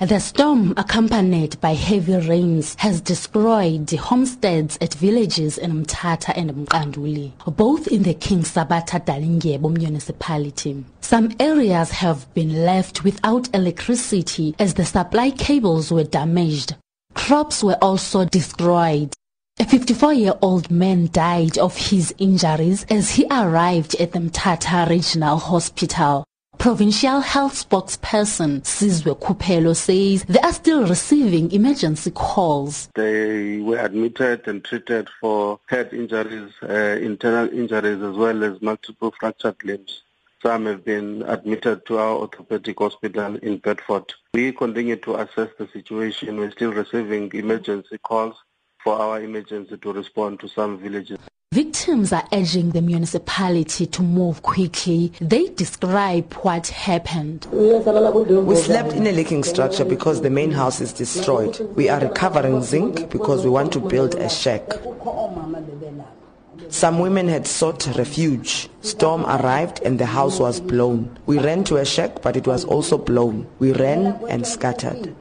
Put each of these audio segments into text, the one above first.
The storm, accompanied by heavy rains, has destroyed homesteads at villages in Mthatha and Mqanduli, both in the King Sabata Dalindyebo municipality. Some areas have been left without electricity as the supply cables were damaged. Crops were also destroyed. A 54-year-old man died of his injuries as he arrived at the Mthatha Regional Hospital. Provincial Health spokesperson Sizwe Kupelo says they are still receiving emergency calls. They were admitted and treated for head injuries, uh, internal injuries as well as multiple fractured limbs. Some have been admitted to our orthopedic hospital in Bedford. We continue to assess the situation. We're still receiving emergency calls for our emergency to respond to some villages. Victims are urging the municipality to move quickly. They describe what happened. We slept in a leaking structure because the main house is destroyed. We are recovering zinc because we want to build a shack. Some women had sought refuge. Storm arrived and the house was blown. We ran to a shack but it was also blown. We ran and scattered.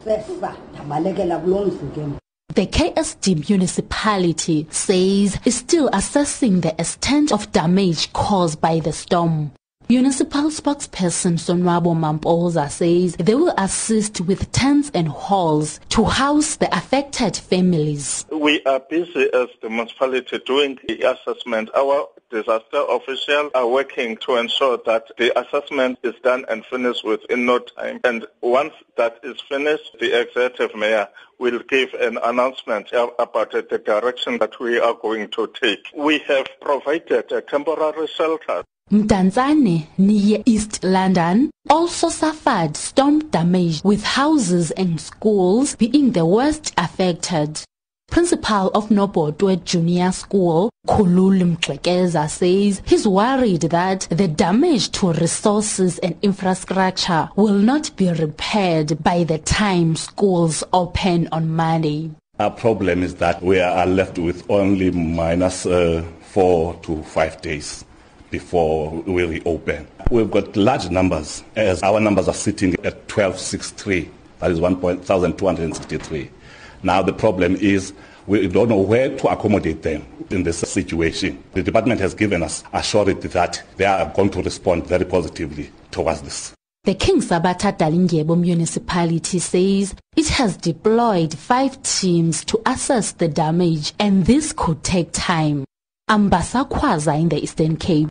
The KSD municipality says it's still assessing the extent of damage caused by the storm. Municipal spokesperson Sonwabo Mampoza says they will assist with tents and halls to house the affected families. We are busy as the municipality doing the assessment. Our disaster officials are working to ensure that the assessment is done and finished within no time. And once that is finished, the executive mayor will give an announcement about the direction that we are going to take. We have provided a temporary shelter. Mdantsane near East London also suffered storm damage with houses and schools being the worst affected. Principal of Nobotwe Junior School, Khululi Mgxekeza says he's worried that the damage to resources and infrastructure will not be repaired by the time schools open on Monday. Our problem is that we are left with only minus uh, four to five days before we reopen. We've got large numbers, as our numbers are sitting at 1263, that is 1,263. Now the problem is we don't know where to accommodate them in this situation. The department has given us assurance that they are going to respond very positively towards this. The King Sabata Dalindyebo municipality says it has deployed five teams to assess the damage and this could take time. Mbasa Kwaza in the Eastern Cape.